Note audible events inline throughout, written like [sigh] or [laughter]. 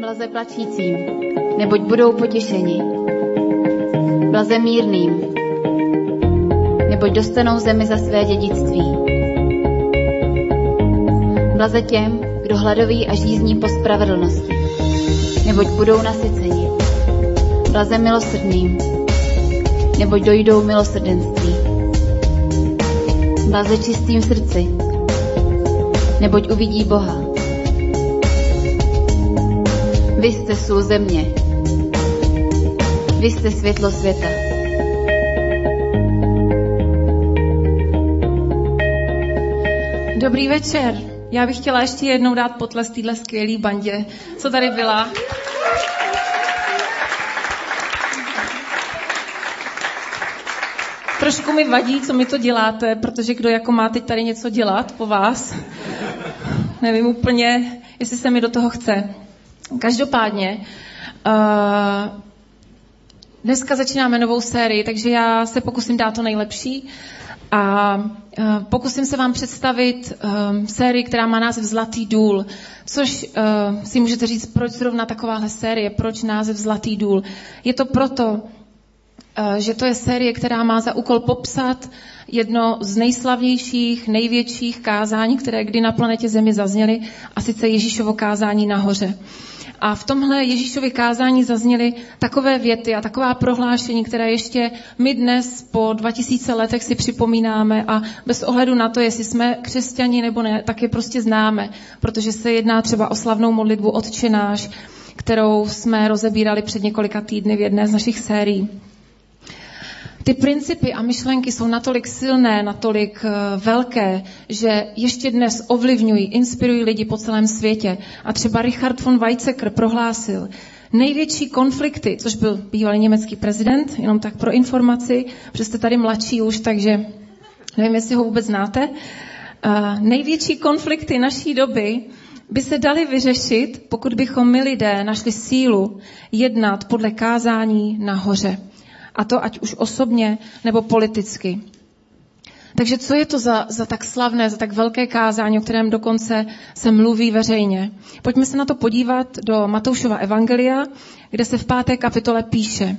Blaze plačícím, neboť budou potěšeni. Blaze mírným, neboť dostanou zemi za své dědictví. Blaze těm, kdo hladoví a žízní po spravedlnosti, neboť budou nasyceni. Blaze milosrdným, neboť dojdou milosrdenství. Blaze čistým srdci, neboť uvidí Boha. Jste sůl země. Vy jste světlo světa. Dobrý večer. Já bych chtěla ještě jednou dát potles téhle skvělé bandě, co tady byla. Trošku mi vadí, co mi to děláte, protože kdo jako má teď tady něco dělat po vás, nevím úplně, jestli se mi do toho chce. Každopádně, uh, dneska začínáme novou sérii, takže já se pokusím dát to nejlepší a uh, pokusím se vám představit um, sérii, která má název Zlatý důl, což uh, si můžete říct, proč zrovna takováhle série, proč název Zlatý důl. Je to proto, že to je série, která má za úkol popsat jedno z nejslavnějších, největších kázání, které kdy na planetě Zemi zazněly, a sice Ježíšovo kázání nahoře. A v tomhle Ježíšově kázání zazněly takové věty a taková prohlášení, které ještě my dnes po 2000 letech si připomínáme a bez ohledu na to, jestli jsme křesťani nebo ne, tak je prostě známe, protože se jedná třeba o slavnou modlitbu Otčenáš, kterou jsme rozebírali před několika týdny v jedné z našich sérií. Ty principy a myšlenky jsou natolik silné, natolik eh, velké, že ještě dnes ovlivňují, inspirují lidi po celém světě. A třeba Richard von Weizsäcker prohlásil, největší konflikty, což byl bývalý německý prezident, jenom tak pro informaci, protože jste tady mladší už, takže nevím, jestli ho vůbec znáte, uh, největší konflikty naší doby by se daly vyřešit, pokud bychom my lidé našli sílu jednat podle kázání nahoře a to ať už osobně nebo politicky. Takže co je to za, za tak slavné, za tak velké kázání, o kterém dokonce se mluví veřejně? Pojďme se na to podívat do Matoušova Evangelia, kde se v páté kapitole píše.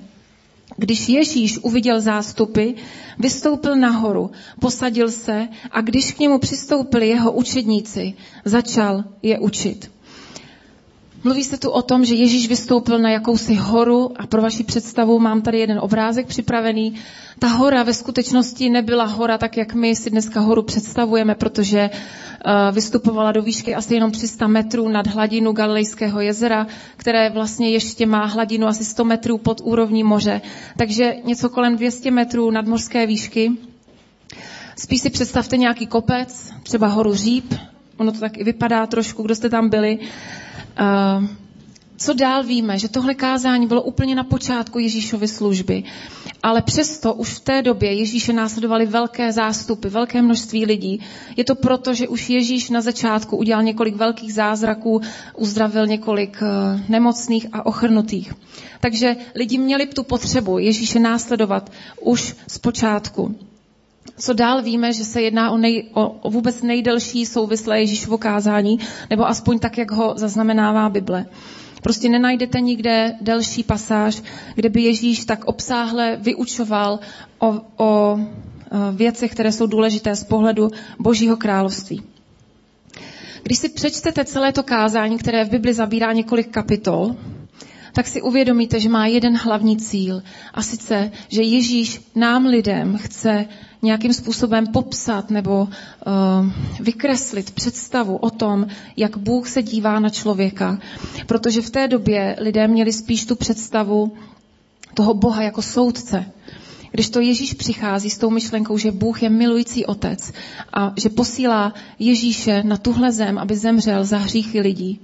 Když Ježíš uviděl zástupy, vystoupil nahoru, posadil se a když k němu přistoupili jeho učedníci, začal je učit. Mluví se tu o tom, že Ježíš vystoupil na jakousi horu a pro vaši představu mám tady jeden obrázek připravený. Ta hora ve skutečnosti nebyla hora tak, jak my si dneska horu představujeme, protože uh, vystupovala do výšky asi jenom 300 metrů nad hladinu Galilejského jezera, které vlastně ještě má hladinu asi 100 metrů pod úrovní moře. Takže něco kolem 200 metrů nad mořské výšky. Spíš si představte nějaký kopec, třeba horu Říp, ono to tak i vypadá trošku, kdo jste tam byli. Uh, co dál víme, že tohle kázání bylo úplně na počátku Ježíšovy služby, ale přesto už v té době Ježíše následovali velké zástupy, velké množství lidí. Je to proto, že už Ježíš na začátku udělal několik velkých zázraků, uzdravil několik uh, nemocných a ochrnutých. Takže lidi měli tu potřebu Ježíše následovat už z počátku. Co dál víme, že se jedná o, nej, o, o vůbec nejdelší souvislé Ježíšovo kázání, nebo aspoň tak, jak ho zaznamenává Bible. Prostě nenajdete nikde delší pasáž, kde by Ježíš tak obsáhle vyučoval o, o věcech, které jsou důležité z pohledu Božího království. Když si přečtete celé to kázání, které v Bibli zabírá několik kapitol, tak si uvědomíte, že má jeden hlavní cíl. A sice, že Ježíš nám lidem chce nějakým způsobem popsat nebo uh, vykreslit představu o tom, jak Bůh se dívá na člověka. Protože v té době lidé měli spíš tu představu toho Boha jako soudce. Když to Ježíš přichází s tou myšlenkou, že Bůh je milující otec a že posílá Ježíše na tuhle zem, aby zemřel za hříchy lidí.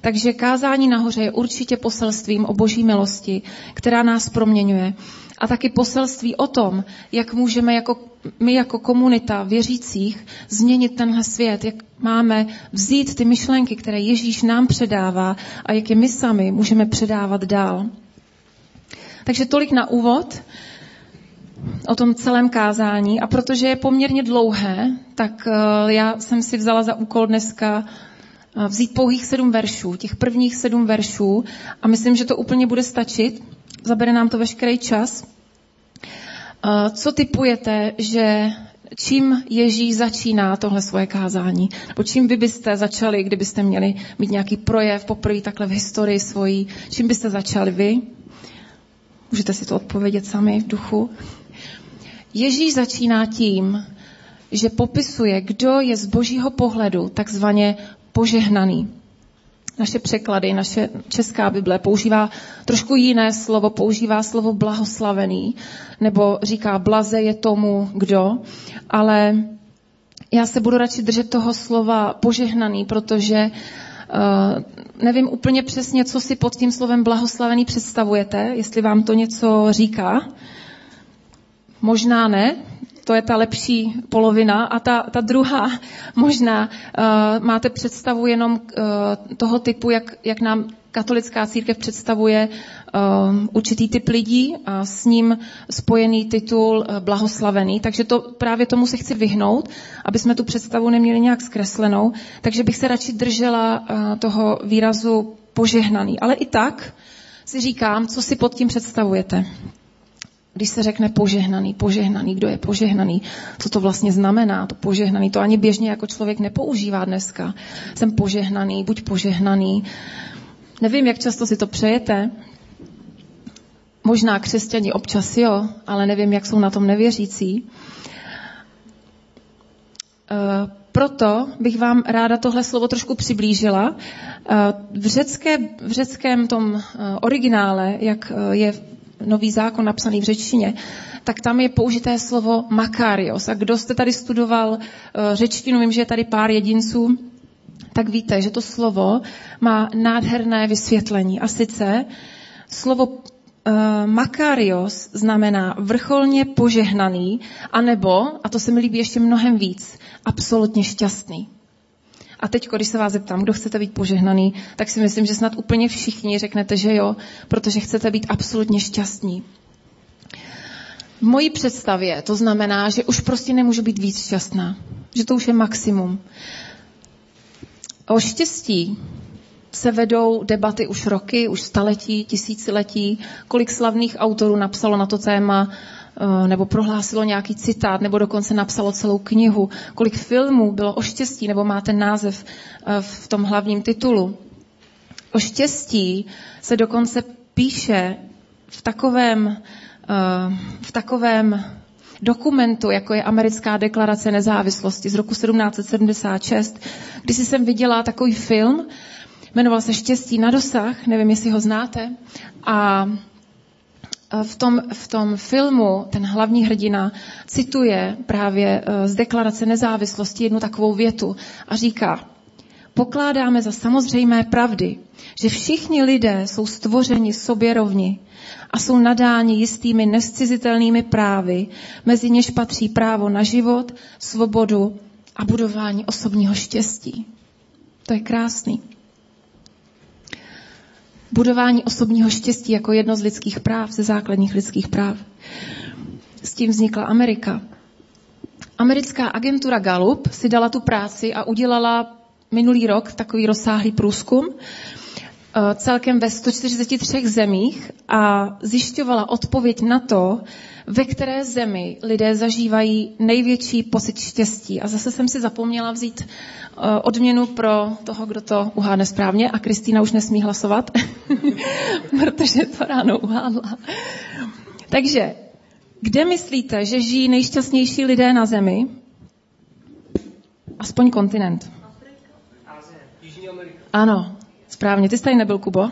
Takže kázání nahoře je určitě poselstvím o boží milosti, která nás proměňuje. A taky poselství o tom, jak můžeme jako, my jako komunita věřících změnit tenhle svět, jak máme vzít ty myšlenky, které Ježíš nám předává a jak je my sami můžeme předávat dál. Takže tolik na úvod o tom celém kázání a protože je poměrně dlouhé, tak eh, já jsem si vzala za úkol dneska vzít pouhých sedm veršů, těch prvních sedm veršů a myslím, že to úplně bude stačit. Zabere nám to veškerý čas. Co typujete, že čím Ježíš začíná tohle svoje kázání? Nebo čím vy byste začali, kdybyste měli mít nějaký projev poprvé takhle v historii svojí? Čím byste začali vy? Můžete si to odpovědět sami v duchu. Ježíš začíná tím, že popisuje, kdo je z božího pohledu takzvaně požehnaný. Naše překlady, naše česká Bible používá trošku jiné slovo, používá slovo blahoslavený, nebo říká blaze je tomu, kdo, ale já se budu radši držet toho slova požehnaný, protože uh, nevím úplně přesně, co si pod tím slovem blahoslavený představujete, jestli vám to něco říká. Možná ne, to je ta lepší polovina. A ta, ta druhá, [laughs] možná uh, máte představu jenom uh, toho typu, jak, jak nám katolická církev představuje uh, určitý typ lidí a s ním spojený titul uh, blahoslavený. Takže to právě tomu se chci vyhnout, aby jsme tu představu neměli nějak zkreslenou. Takže bych se radši držela uh, toho výrazu požehnaný. Ale i tak si říkám, co si pod tím představujete když se řekne požehnaný, požehnaný, kdo je požehnaný, co to vlastně znamená, to požehnaný, to ani běžně jako člověk nepoužívá dneska. Jsem požehnaný, buď požehnaný. Nevím, jak často si to přejete. Možná křesťani občas jo, ale nevím, jak jsou na tom nevěřící. Uh, proto bych vám ráda tohle slovo trošku přiblížila. Eh, v, řecké, v řeckém tom eh, originále, jak je nový zákon napsaný v řečtině, tak tam je použité slovo makarios. A kdo jste tady studoval eh, řečtinu, vím, že je tady pár jedinců, tak víte, že to slovo má nádherné vysvětlení. A sice slovo uh, makarios znamená vrcholně požehnaný, anebo, a to se mi líbí ještě mnohem víc, absolutně šťastný. A teď, když se vás zeptám, kdo chcete být požehnaný, tak si myslím, že snad úplně všichni řeknete, že jo, protože chcete být absolutně šťastní. V mojí představě to znamená, že už prostě nemůžu být víc šťastná. Že to už je maximum. O štěstí se vedou debaty už roky, už staletí, tisíciletí. Kolik slavných autorů napsalo na to téma nebo prohlásilo nějaký citát, nebo dokonce napsalo celou knihu. Kolik filmů bylo o štěstí, nebo má ten název eh, v tom hlavním titulu. O štěstí se dokonce píše v takovém, eh, v takovém dokumentu, jako je Americká deklarace nezávislosti z roku 1776, kdy si jsem viděla takový film, jmenoval se Štěstí na dosah, nevím, jestli ho znáte, a v tom, v tom filmu ten hlavní hrdina cituje právě eh, z deklarace nezávislosti jednu takovou větu a říká, pokládáme za samozřejmé pravdy, že všichni lidé jsou stvořeni sobě rovni a jsou nadáni jistými nescizitelnými právy, mezi něž patří právo na život, svobodu a budování osobního štěstí. To je krásný budování osobního štěstí jako jedno z lidských práv, ze základních lidských práv. S tím vznikla Amerika. Americká agentura Gallup si dala tu práci a udělala minulý rok takový rozsáhlý průzkum celkem ve 143 zemích a zjišťovala odpověď na to, ve které zemi lidé zažívají největší pocit štěstí. A zase jsem si zapomněla vzít eh, odměnu pro toho, kdo to uhádne správně a Kristýna už nesmí hlasovat, [laughs] protože to ráno uhádla. Takže, kde myslíte, že žijí nejšťastnější lidé na zemi? Aspoň kontinent. Ano, správně. Ty jsi tady nebyl, Kubo?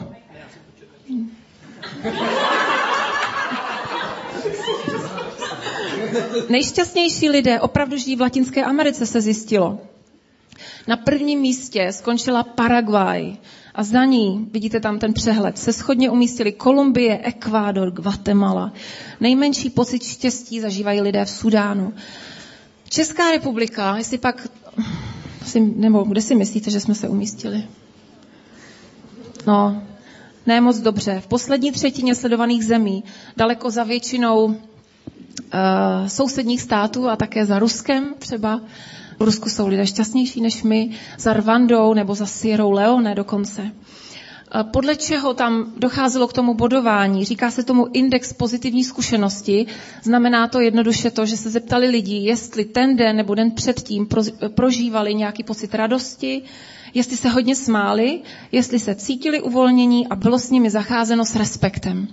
Nejšťastnější lidé opravdu žijí v Latinské Americe, se zjistilo. Na prvním místě skončila Paraguay a za ní, vidíte tam ten přehled, se schodně umístili Kolumbie, Ekvádor, Guatemala. Nejmenší pocit štěstí zažívají lidé v Sudánu. Česká republika, jestli pak, nebo kde si myslíte, že jsme se umístili? No, ne moc dobře. V poslední třetině sledovaných zemí, daleko za většinou uh, sousedních států a také za Ruskem třeba, V Rusku jsou lidé šťastnější než my, za Rwandou nebo za Sierra Leone dokonce. Podle čeho tam docházelo k tomu bodování? Říká se tomu index pozitivní zkušenosti. Znamená to jednoduše to, že se zeptali lidí, jestli ten den nebo den předtím prožívali nějaký pocit radosti, jestli se hodně smáli, jestli se cítili uvolnění a bylo s nimi zacházeno s respektem.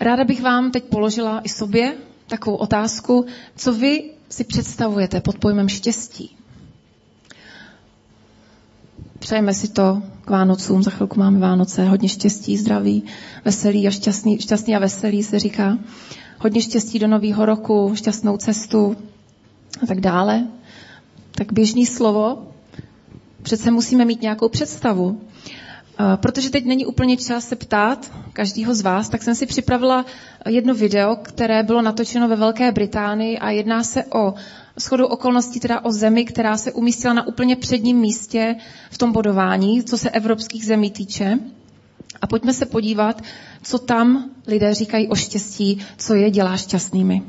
Ráda bych vám teď položila i sobě takovou otázku, co vy si představujete pod pojmem štěstí. Přejeme si to k Vánocům, za chvilku máme Vánoce, hodně štěstí, zdraví, veselý a šťastný, šťastný a veselý se říká. Hodně štěstí do nového roku, šťastnou cestu a tak dále. Tak běžný slovo, přece musíme mít nějakou představu. Protože teď není úplně čas se ptát každýho z vás, tak jsem si připravila jedno video, které bylo natočeno ve Velké Británii a jedná se o shodou okolností teda o zemi, která se umístila na úplně předním místě v tom bodování, co se evropských zemí týče. A pojďme se podívat, co tam lidé říkají o štěstí, co je dělá šťastnými.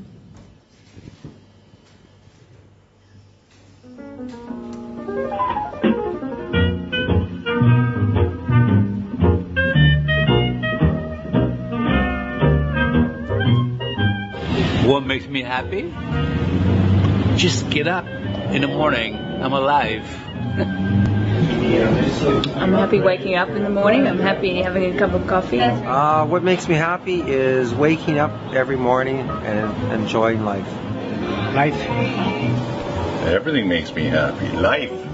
What makes me happy? Just get up in the morning. I'm alive. [laughs] I'm happy waking up in the morning. I'm happy having a cup of coffee. Uh, what makes me happy is waking up every morning and enjoying life. Life. Everything makes me happy. Life.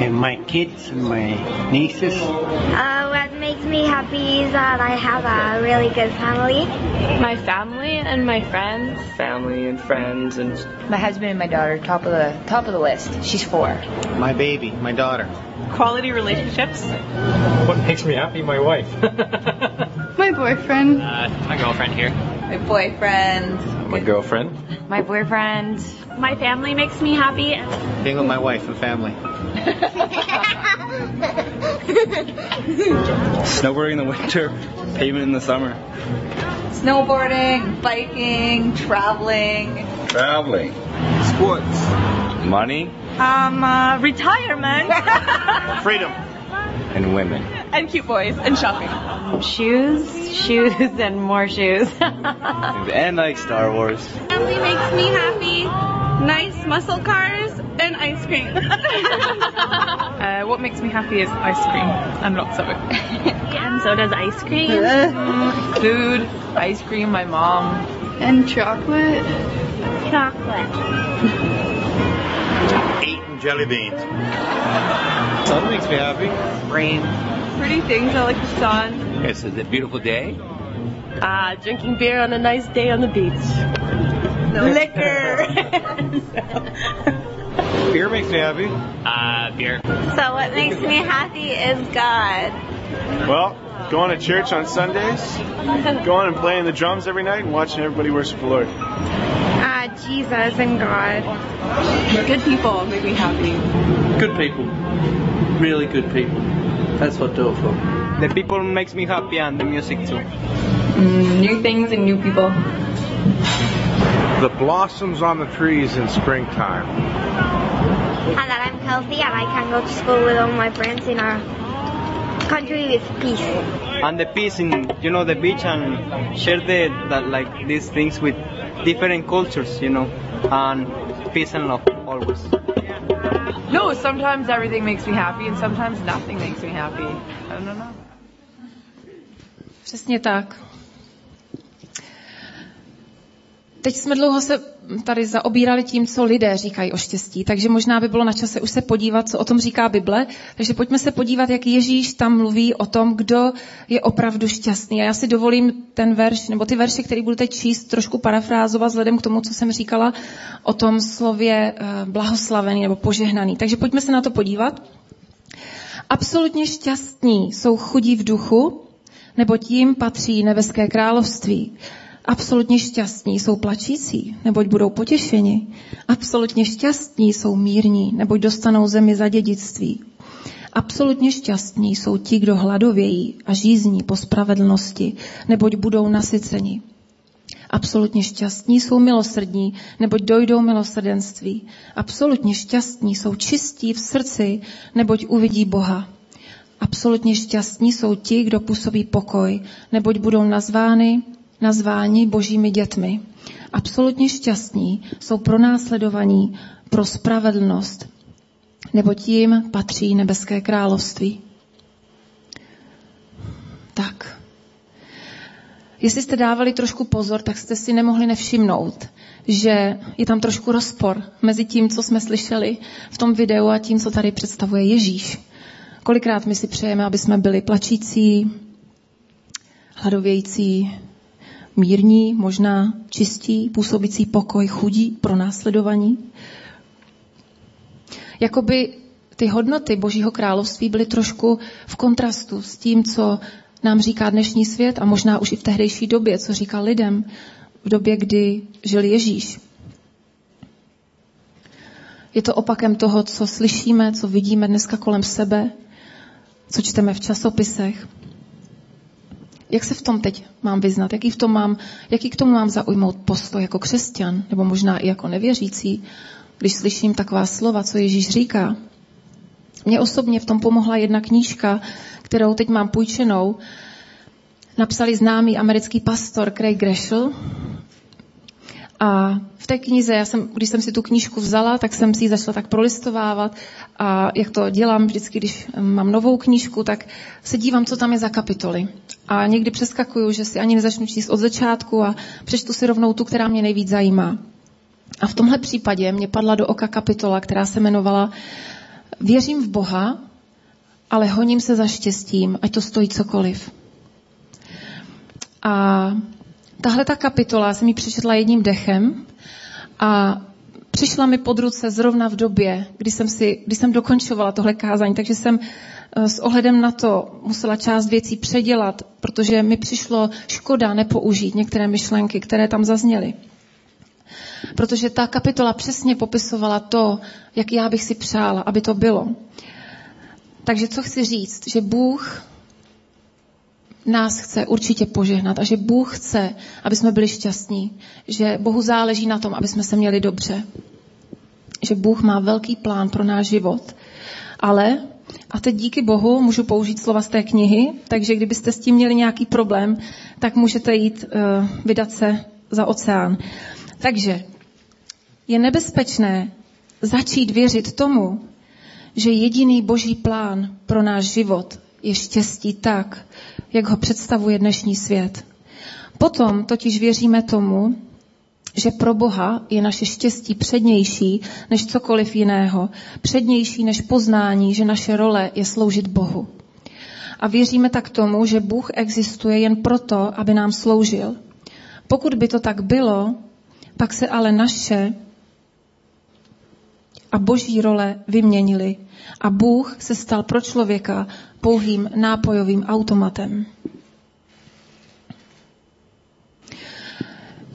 And my kids and my nieces. Uh, what makes me happy is that I have a really good family. My family and my friends. Family and friends and my husband and my daughter, top of the top of the list. She's four. My baby, my daughter. Quality relationships. What makes me happy? My wife. [laughs] my boyfriend. Uh, my girlfriend here. My boyfriend. My girlfriend. My boyfriend. My family makes me happy. Being with my wife and family. [laughs] Snowboarding in the winter, pavement in the summer. Snowboarding, biking, traveling. Traveling. Sports. Money. Um, uh, retirement. [laughs] Freedom. And women. And cute boys and shopping. Um, shoes, shoes, and more shoes. [laughs] and like Star Wars. Family makes me happy. Nice muscle cars and ice cream. [laughs] uh, what makes me happy is ice cream and lots of it. [laughs] and so does ice cream. [laughs] Food, ice cream, my mom. And chocolate. Chocolate. Eating jelly beans. Sun makes me happy. Rain. Pretty things. I like the sun. It's a beautiful day. Uh, drinking beer on a nice day on the beach. No. Liquor. Beer makes me happy. Uh, beer. So what makes me happy is God. Well, going to church on Sundays, going and playing the drums every night, and watching everybody worship the Lord. Uh, Jesus and God. Good people make me happy. Good people. Really good people. That's what do it for. The people makes me happy and the music too. Mm, new things and new people. The blossoms on the trees in springtime. And that I'm healthy and I can go to school with all my friends in a country with peace. And the peace in you know the beach and share the that like these things with different cultures, you know, and peace and love always. No, sometimes everything makes me happy and sometimes nothing makes me happy. I don't know. Just Přesně tak. Teď jsme dlouho se tady zaobírali tím, co lidé říkají o štěstí, takže možná by bylo na čase už se podívat, co o tom říká Bible. Takže pojďme se podívat, jak Ježíš tam mluví o tom, kdo je opravdu šťastný. A já si dovolím ten verš, nebo ty verše, který budu teď číst, trošku parafrázovat vzhledem k tomu, co jsem říkala o tom slově blahoslavený nebo požehnaný. Takže pojďme se na to podívat. Absolutně šťastní jsou chudí v duchu, nebo tím patří nebeské království. Absolutně šťastní jsou plačící, neboť budou potěšeni. Absolutně šťastní jsou mírní, neboť dostanou zemi za dědictví. Absolutně šťastní jsou ti, kdo hladovějí a žízní po spravedlnosti, neboť budou nasyceni. Absolutně šťastní jsou milosrdní, neboť dojdou milosrdenství. Absolutně šťastní jsou čistí v srdci, neboť uvidí Boha. Absolutně šťastní jsou ti, kdo působí pokoj, neboť budou nazvány, nazváni božími dětmi. Absolutně šťastní jsou pronásledovaní pro spravedlnost, neboť jim patří nebeské království. Tak. Jestli jste dávali trošku pozor, tak jste si nemohli nevšimnout, že je tam trošku rozpor mezi tím, co jsme slyšeli v tom videu a tím, co tady představuje Ježíš. Kolikrát my si přejeme, aby jsme byli plačící, hladovějící, mírní, možná čistí, působící pokoj, chudí pro následovaní. Jakoby ty hodnoty Božího království byly trošku v kontrastu s tím, co nám říká dnešní svět a možná už i v tehdejší době, co říkal lidem v době, kdy žil Ježíš. Je to opakem toho, co slyšíme, co vidíme dneska kolem sebe, co čteme v časopisech. Jak se v tom teď mám vyznat? Jaký, v tom mám, jaký k tomu mám zaujmout postoj jako křesťan, nebo možná i jako nevěřící, když slyším taková slova, co Ježíš říká? Mně osobně v tom pomohla jedna knížka, kterou teď mám půjčenou. Napsali známý americký pastor Craig Greshel. A v té knize, já jsem, když jsem si tu knížku vzala, tak jsem si ji začala tak prolistovávat a jak to dělám vždycky, když mám novou knížku, tak se dívám, co tam je za kapitoly. A někdy přeskakuju, že si ani nezačnu číst od začátku a přečtu si rovnou tu, která mě nejvíc zajímá. A v tomhle případě mě padla do oka kapitola, která se jmenovala Věřím v Boha, ale honím se za štěstím, ať to stojí cokoliv. A tahle ta kapitola jsem ji přečetla jedním dechem a přišla mi pod ruce zrovna v době, kdy jsem, si, kdy jsem dokončovala tohle kázání, takže jsem eh, s ohledem na to musela část věcí předělat, protože mi přišlo škoda nepoužít některé myšlenky, které tam zazněly. Protože ta kapitola přesně popisovala to, jak já bych si přála, aby to bylo. Takže co chci říct? Že Bůh nás chce určitě požehnat a že Bůh chce, aby jsme byli šťastní. Že Bohu záleží na tom, aby jsme se měli dobře. Že Bůh má velký plán pro náš život. Ale, a teď díky Bohu můžu použít slova z té knihy, takže kdybyste s tím měli nějaký problém, tak můžete jít uh, vydat se za oceán. Takže je nebezpečné začít věřit tomu, že jediný boží plán pro náš život je štěstí tak, jak ho představuje dnešní svět. Potom totiž věříme tomu, že pro Boha je naše štěstí přednější než cokoliv jiného, přednější než poznání, že naše role je sloužit Bohu. A věříme tak tomu, že Bůh existuje jen proto, aby nám sloužil. Pokud by to tak bylo, pak se ale naše a boží role vyměnili a Bůh se stal pro člověka pouhým nápojovým automatem.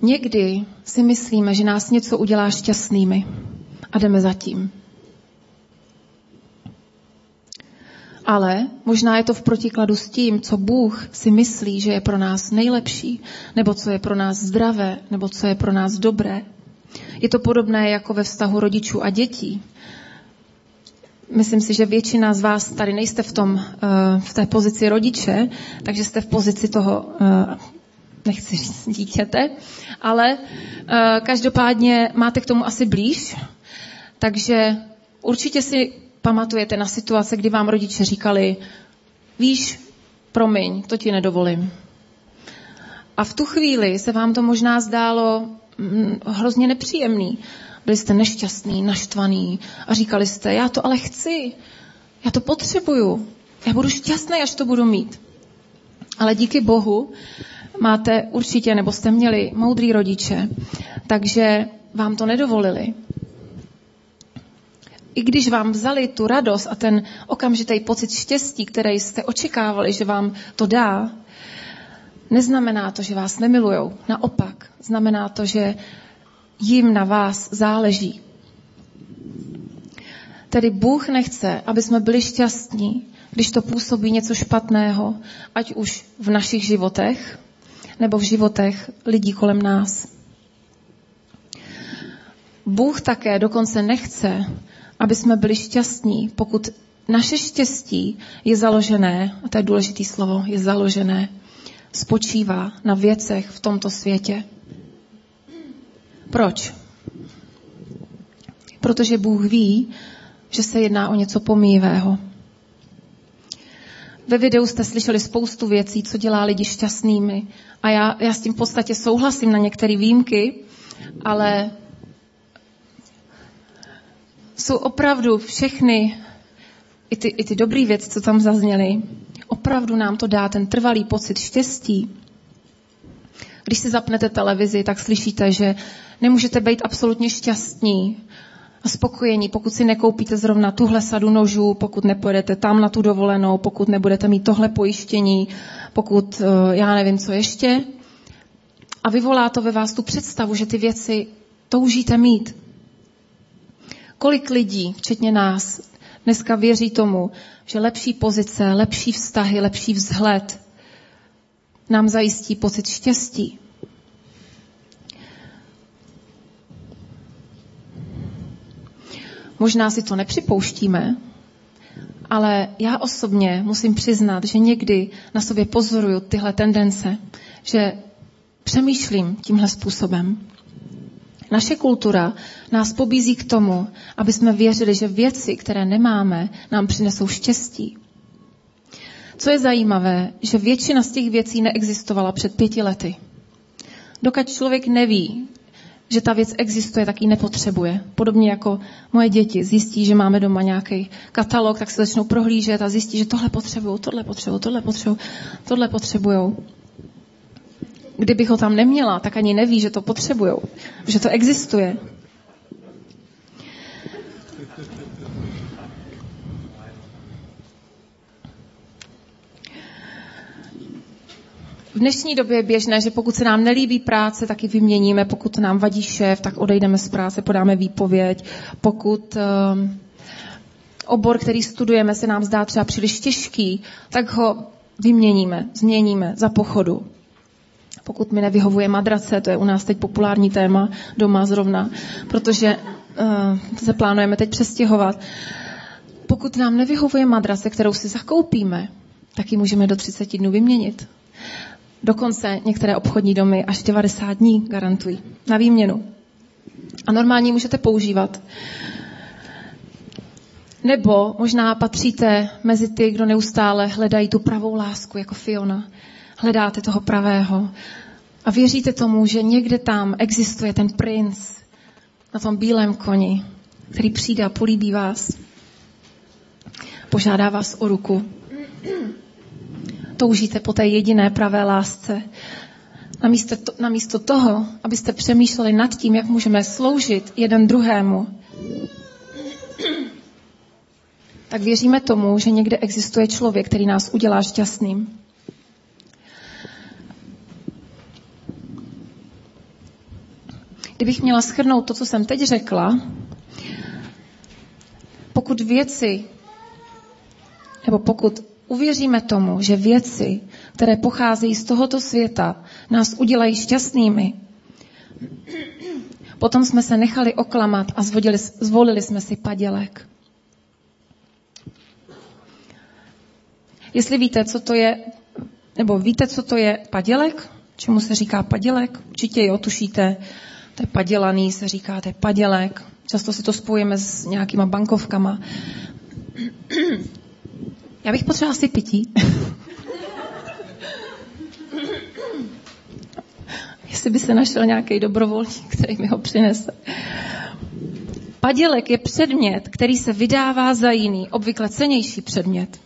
Někdy si myslíme, že nás něco udělá šťastnými a jdeme za tím. Ale možná je to v protikladu s tím, co Bůh si myslí, že je pro nás nejlepší, nebo co je pro nás zdravé, nebo co je pro nás dobré. Je to podobné jako ve vztahu rodičů a dětí. Myslím si, že většina z vás tady nejste v, tom, eh, v té pozici rodiče, takže jste v pozici toho, eh, nechci říct dítěte, ale eh, každopádně máte k tomu asi blíž, takže určitě si pamatujete na situace, kdy vám rodiče říkali, víš, promiň, to ti nedovolím. A v tu chvíli se vám to možná zdálo hrozně nepříjemný. Byli jste nešťastný, naštvaný a říkali jste, já to ale chci, já to potřebuju, já budu šťastný, až to budu mít. Ale díky Bohu máte určitě, nebo jste měli moudrý rodiče, takže vám to nedovolili i když vám vzali tu radost a ten okamžitý pocit štěstí, který jste očekávali, že vám to dá, neznamená to, že vás nemilujou. Naopak, znamená to, že jim na vás záleží. Tedy Bůh nechce, aby jsme byli šťastní, když to působí něco špatného, ať už v našich životech, nebo v životech lidí kolem nás. Bůh také dokonce nechce, aby jsme byli šťastní, pokud naše štěstí je založené, a to je důležité slovo, je založené, spočívá na věcech v tomto světě. Proč? Protože Bůh ví, že se jedná o něco pomíjivého. Ve videu jste slyšeli spoustu věcí, co dělá lidi šťastnými. A já, já s tím v podstatě souhlasím na některé výjimky, ale jsou opravdu všechny, i ty, i ty dobré věci, co tam zazněly, opravdu nám to dá ten trvalý pocit štěstí. Když si zapnete televizi, tak slyšíte, že nemůžete být absolutně šťastní a spokojení, pokud si nekoupíte zrovna tuhle sadu nožů, pokud nepojedete tam na tu dovolenou, pokud nebudete mít tohle pojištění, pokud eh, já nevím, co ještě. A vyvolá to ve vás tu představu, že ty věci toužíte mít. Kolik lidí, včetně nás, dneska věří tomu, že lepší pozice, lepší vztahy, lepší vzhled nám zajistí pocit štěstí. Možná si to nepřipouštíme, ale já osobně musím přiznat, že někdy na sobě pozoruju tyhle tendence, že přemýšlím tímhle způsobem. Naše kultura nás pobízí k tomu, aby jsme věřili, že věci, které nemáme, nám přinesou štěstí. Co je zajímavé, že většina z těch věcí neexistovala před pěti lety. Dokud člověk neví, že ta věc existuje, tak ji nepotřebuje. Podobně jako moje děti zjistí, že máme doma nějaký katalog, tak se začnou prohlížet a zjistí, že tohle potřebují, tohle potřebují, tohle potřebují, tohle potřebují. Kdybych ho tam neměla, tak ani neví, že to potřebují, že to existuje. V dnešní době je běžné, že pokud se nám nelíbí práce, tak ji vyměníme. Pokud nám vadí šéf, tak odejdeme z práce, podáme výpověď. Pokud um, obor, který studujeme, se nám zdá třeba příliš těžký, tak ho vyměníme, změníme za pochodu. Pokud mi nevyhovuje madrace, to je u nás teď populární téma doma zrovna, protože uh, se plánujeme teď přestěhovat. Pokud nám nevyhovuje madrace, kterou si zakoupíme, tak ji můžeme do 30 dnů vyměnit. Dokonce některé obchodní domy až 90 dní garantují na výměnu. A normálně můžete používat. Nebo možná patříte mezi ty, kdo neustále hledají tu pravou lásku, jako Fiona. Hledáte toho pravého. A věříte tomu, že někde tam existuje ten princ na tom bílém koni, který přijde a políbí vás. Požádá vás o ruku toužíte po té jediné pravé lásce. Namísto, to, namísto toho, abyste přemýšleli nad tím, jak můžeme sloužit jeden druhému, tak věříme tomu, že někde existuje člověk, který nás udělá šťastným. Kdybych měla schrnout to, co jsem teď řekla, pokud věci, nebo pokud uvěříme tomu, že věci, které pocházejí z tohoto světa, nás udělají šťastnými, potom jsme se nechali oklamat a zvolili, zvolili jsme si padělek. Jestli víte, co to je, nebo víte, co to je padělek, čemu se říká padělek, určitě jo, tušíte, to je padělaný, se říká, to je padělek. Často si to spojíme s nějakýma bankovkama. Já bych potřebovala asi pití. Jestli by se našel nějaký dobrovolník, který mi ho přinese. Padělek je předmět, který se vydává za jiný, obvykle cenější předmět.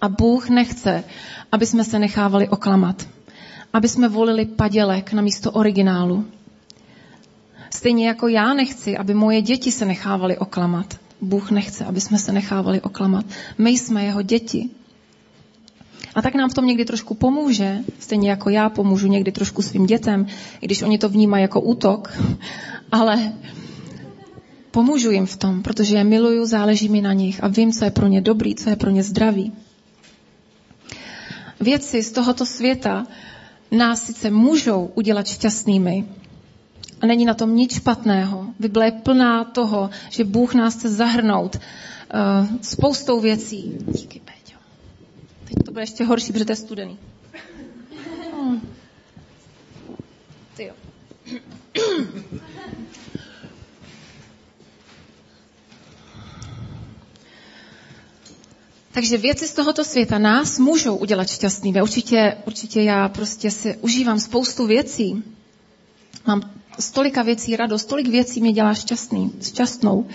A Bůh nechce, aby jsme se nechávali oklamat. Aby jsme volili padělek na místo originálu. Stejně jako já nechci, aby moje děti se nechávaly oklamat. Bůh nechce, aby jsme se nechávali oklamat. My jsme jeho děti. A tak nám v tom někdy trošku pomůže, stejně jako já pomůžu někdy trošku svým dětem, i když oni to vnímají jako útok, [laughs] ale pomůžu jim v tom, protože je miluju, záleží mi na nich a vím, co je pro ně dobrý, co je pro ně zdravý. Věci z tohoto světa nás sice můžou udělat šťastnými, není na tom nic špatného. Bible je plná toho, že Bůh nás chce zahrnout uh, spoustou věcí. Díky, Péťo. Teď to bude ještě horší, protože to je studený. Hmm. Ty jo. Takže věci z tohoto světa nás můžou udělat šťastnými. Určitě, určitě já prostě si užívám spoustu věcí. Mám z tolika věcí radost, tolik věcí mě dělá šťastný, šťastnou.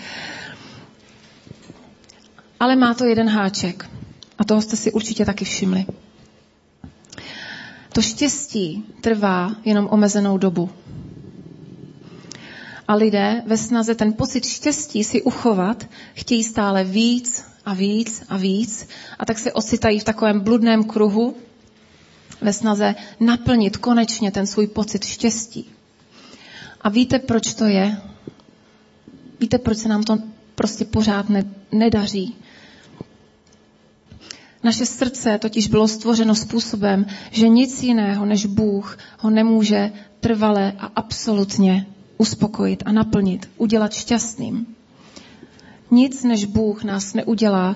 Ale má to jeden háček. A toho jste si určitě taky všimli. To štěstí trvá jenom omezenou dobu. A lidé ve snaze ten pocit štěstí si uchovat chtějí stále víc a víc a víc a tak se ocitají v takovém bludném kruhu ve snaze naplnit konečně ten svůj pocit štěstí. A víte, proč to je? Víte, proč se nám to prostě pořád ne, nedaří? Naše srdce totiž bylo stvořeno způsobem, že nic jiného než Bůh ho nemůže trvale a absolutně uspokojit a naplnit, udělat šťastným. Nic než Bůh nás neudělá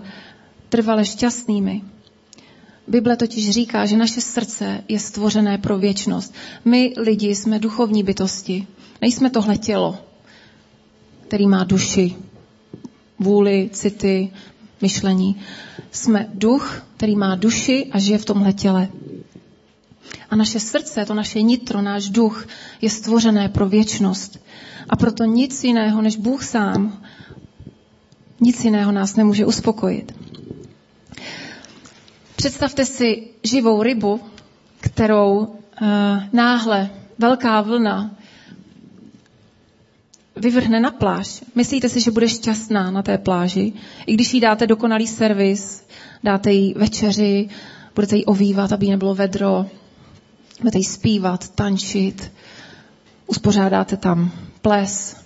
trvale šťastnými. Bible totiž říká, že naše srdce je stvořené pro věčnost. My lidi jsme duchovní bytosti. Nejsme tohle tělo, který má duši, vůli, city, myšlení. Jsme duch, který má duši a žije v tomhle těle. A naše srdce, to naše nitro, náš duch je stvořené pro věčnost. A proto nic jiného než Bůh sám, nic jiného nás nemůže uspokojit. Představte si živou rybu, kterou uh, náhle velká vlna vyvrhne na pláž. Myslíte si, že bude šťastná na té pláži? I když jí dáte dokonalý servis, dáte jí večeři, budete jí ovývat, aby jí nebylo vedro, budete jí zpívat, tančit, uspořádáte tam ples,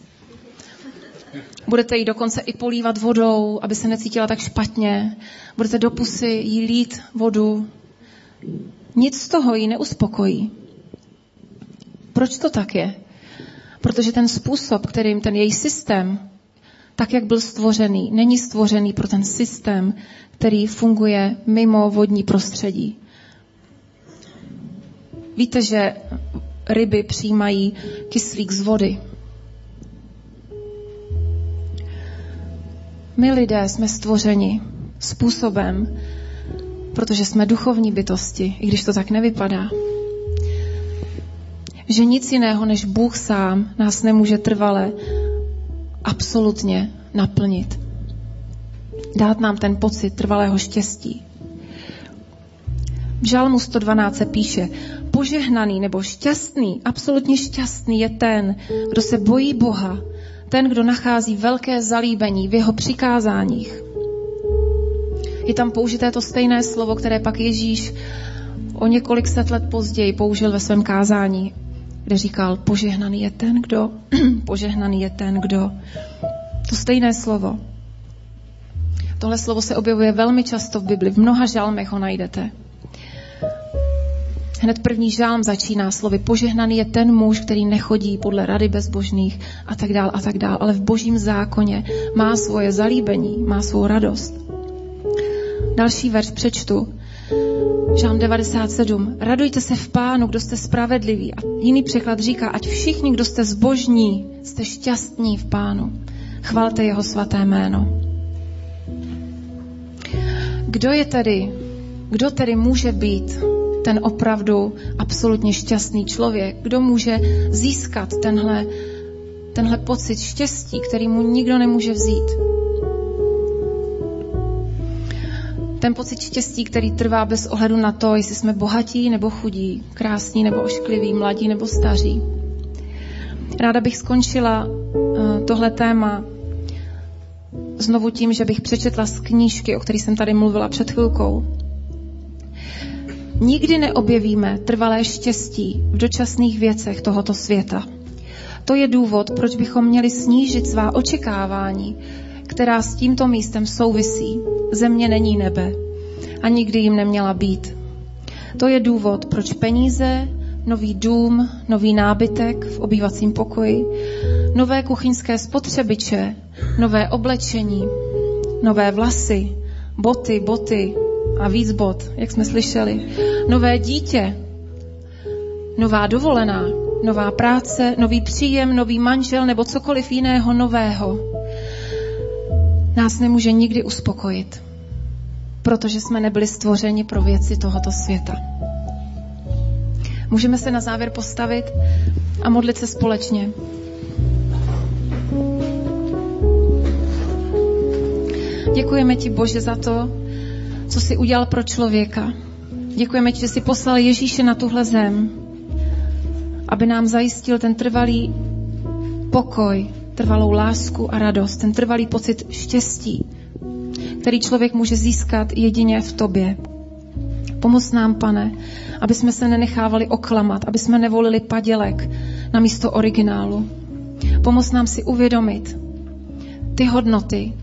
Budete jí dokonce i polívat vodou, aby se necítila tak špatně. Budete do pusy jí lít vodu. Nic z toho jí neuspokojí. Proč to tak je? Protože ten způsob, kterým ten její systém, tak jak byl stvořený, není stvořený pro ten systém, který funguje mimo vodní prostředí. Víte, že ryby přijímají kyslík z vody. My lidé jsme stvořeni způsobem, protože jsme duchovní bytosti, i když to tak nevypadá. Že nic jiného než Bůh sám nás nemůže trvale absolutně naplnit. Dát nám ten pocit trvalého štěstí. V Žalmu 112 se píše, požehnaný nebo šťastný, absolutně šťastný je ten, kdo se bojí Boha ten, kdo nachází velké zalíbení v jeho přikázáních. Je tam použité to stejné slovo, které pak Ježíš o několik set let později použil ve svém kázání, kde říkal, požehnaný je ten, kdo, [clears throat] požehnaný je ten, kdo. To stejné slovo. Tohle slovo se objevuje velmi často v Bibli, v mnoha žalmech ho najdete. Hned první žálm začíná slovy požehnaný je ten muž, který nechodí podle rady bezbožných a tak dál a tak dál, ale v božím zákoně má svoje zalíbení, má svou radost. Další verš přečtu. Žálm 97. Radujte se v pánu, kdo jste spravedliví. A jiný překlad říká, ať všichni, kdo jste zbožní, jste šťastní v pánu. Chvalte jeho svaté jméno. Kdo je tedy, kdo tedy může být ten opravdu absolutně šťastný člověk? Kdo může získat tenhle, tenhle pocit štěstí, který mu nikdo nemůže vzít? Ten pocit štěstí, který trvá bez ohledu na to, jestli jsme bohatí nebo chudí, krásní nebo oškliví, mladí nebo staří. Ráda bych skončila eh, tohle téma znovu tím, že bych přečetla z knížky, o které jsem tady mluvila před chvilkou. Nikdy neobjevíme trvalé štěstí v dočasných věcech tohoto světa. To je důvod, proč bychom měli snížit svá očekávání, která s tímto místem souvisí. Země není nebe a nikdy jim neměla být. To je důvod, proč peníze, nový dům, nový nábytek v obývacím pokoji, nové kuchyňské spotřebiče, nové oblečení, nové vlasy, boty, boty a víc bot, jak jsme slyšeli, nové dítě, nová dovolená, nová práce, nový příjem, nový manžel nebo cokoliv jiného nového, nás nemůže nikdy uspokojit, protože jsme nebyli stvořeni pro věci tohoto světa. Můžeme se na závěr postavit a modlit se společně. Děkujeme ti, Bože, za to, co jsi udělal pro člověka. Děkujeme ti, že jsi poslal Ježíše na tuhle zem, aby nám zajistil ten trvalý pokoj, trvalou lásku a radost, ten trvalý pocit štěstí, který člověk může získat jedině v tobě. Pomoz nám, pane, aby jsme se nenechávali oklamat, aby jsme nevolili padělek na místo originálu. Pomoz nám si uvědomit ty hodnoty,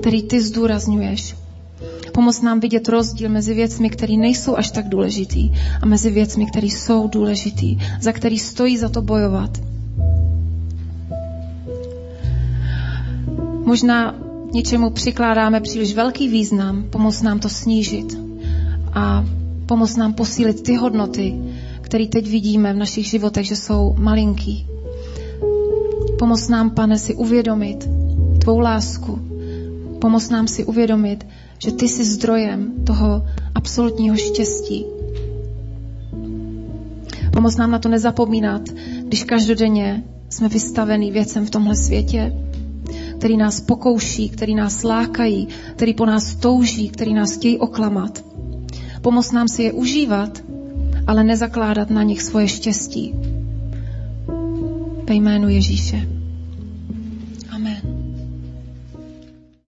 které ty zdůrazňuješ. Pomoz nám vidět rozdíl mezi věcmi, které nejsou až tak důležitý a mezi věcmi, které jsou důležitý, za který stojí za to bojovat. Možná něčemu přikládáme příliš velký význam, pomoz nám to snížit a pomoz nám posílit ty hodnoty, které teď vidíme v našich životech, že jsou malinký. Pomoz nám, pane, si uvědomit tvou lásku. Pomoz nám si uvědomit, že ty jsi zdrojem toho absolutního štěstí. Pomoz nám na to nezapomínat, když každodenně jsme vystavení věcem v tomhle světě, který nás pokouší, který nás lákají, který po nás touží, který nás chtějí oklamat. Pomoz nám si je užívat, ale nezakládat na nich svoje štěstí. Ve jménu Ježíše.